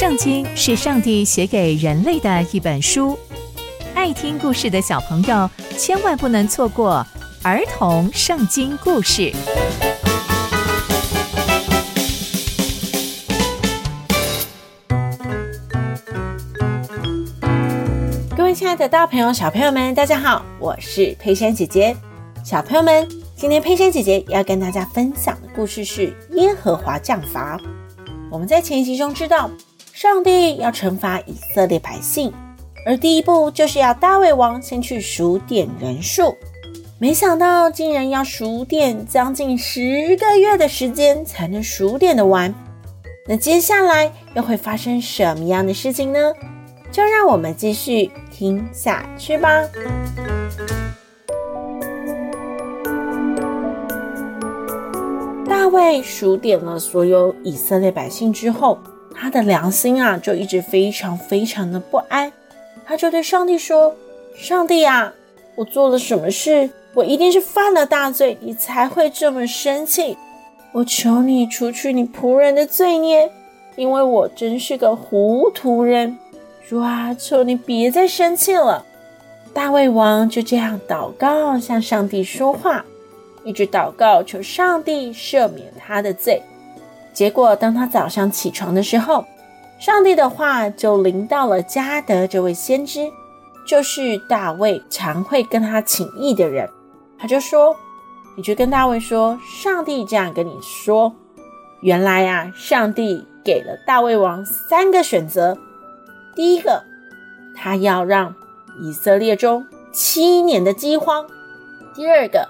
圣经是上帝写给人类的一本书，爱听故事的小朋友千万不能错过儿童圣经故事。各位亲爱的大朋友、小朋友们，大家好，我是佩珊姐姐。小朋友们，今天佩珊姐姐要跟大家分享的故事是耶和华降罚。我们在前一集中知道。上帝要惩罚以色列百姓，而第一步就是要大卫王先去数点人数。没想到竟然要数点将近十个月的时间才能数点的完。那接下来又会发生什么样的事情呢？就让我们继续听下去吧。大卫数点了所有以色列百姓之后。的良心啊，就一直非常非常的不安。他就对上帝说：“上帝啊，我做了什么事？我一定是犯了大罪，你才会这么生气。我求你除去你仆人的罪孽，因为我真是个糊涂人。主啊，求你别再生气了。”大卫王就这样祷告，向上帝说话，一直祷告，求上帝赦免他的罪。结果，当他早上起床的时候，上帝的话就临到了加德这位先知，就是大卫常会跟他请益的人。他就说：“你去跟大卫说，上帝这样跟你说。原来啊，上帝给了大卫王三个选择。第一个，他要让以色列中七年的饥荒；第二个，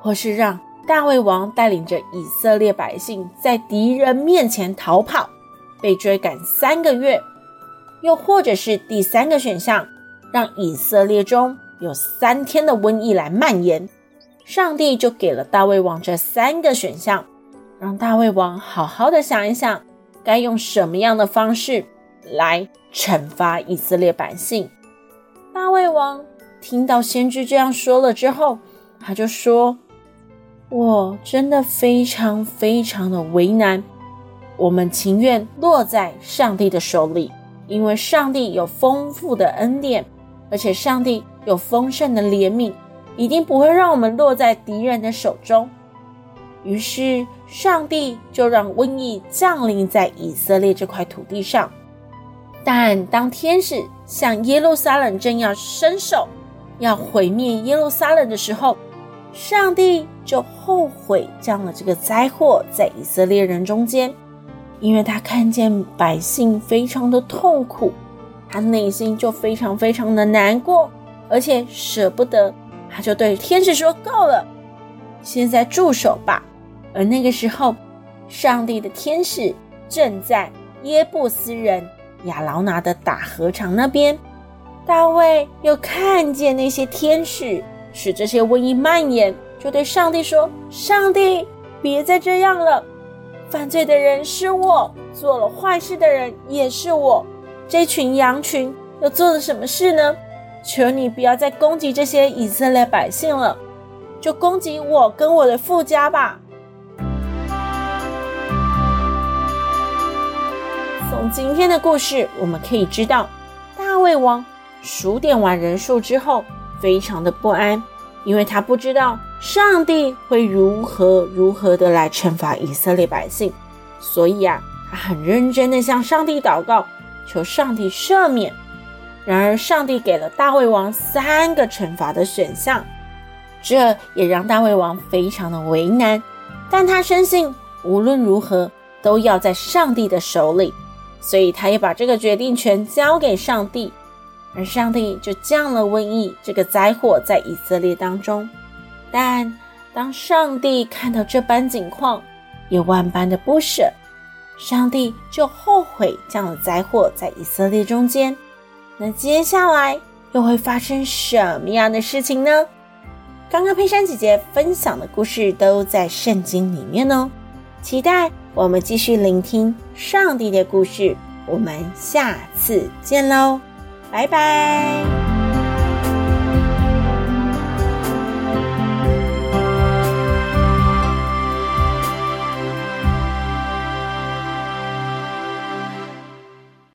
或是让。”大卫王带领着以色列百姓在敌人面前逃跑，被追赶三个月；又或者是第三个选项，让以色列中有三天的瘟疫来蔓延。上帝就给了大卫王这三个选项，让大卫王好好的想一想，该用什么样的方式来惩罚以色列百姓。大卫王听到先知这样说了之后，他就说。我真的非常非常的为难，我们情愿落在上帝的手里，因为上帝有丰富的恩典，而且上帝有丰盛的怜悯，一定不会让我们落在敌人的手中。于是，上帝就让瘟疫降临在以色列这块土地上。但当天使向耶路撒冷正要伸手，要毁灭耶路撒冷的时候，上帝。就后悔降了这个灾祸在以色列人中间，因为他看见百姓非常的痛苦，他内心就非常非常的难过，而且舍不得，他就对天使说：“够了，现在住手吧。”而那个时候，上帝的天使正在耶布斯人亚劳拿的大禾场那边，大卫又看见那些天使使这些瘟疫蔓延。就对上帝说：“上帝，别再这样了！犯罪的人是我，做了坏事的人也是我。这群羊群又做了什么事呢？求你不要再攻击这些以色列百姓了，就攻击我跟我的父家吧。”从今天的故事，我们可以知道，大卫王数点完人数之后，非常的不安。因为他不知道上帝会如何如何的来惩罚以色列百姓，所以啊，他很认真的向上帝祷告，求上帝赦免。然而，上帝给了大卫王三个惩罚的选项，这也让大卫王非常的为难。但他深信无论如何都要在上帝的手里，所以他也把这个决定权交给上帝。而上帝就降了瘟疫这个灾祸在以色列当中，但当上帝看到这般景况，也万般的不舍，上帝就后悔降了灾祸在以色列中间。那接下来又会发生什么样的事情呢？刚刚佩珊姐姐分享的故事都在圣经里面哦，期待我们继续聆听上帝的故事。我们下次见喽！拜拜。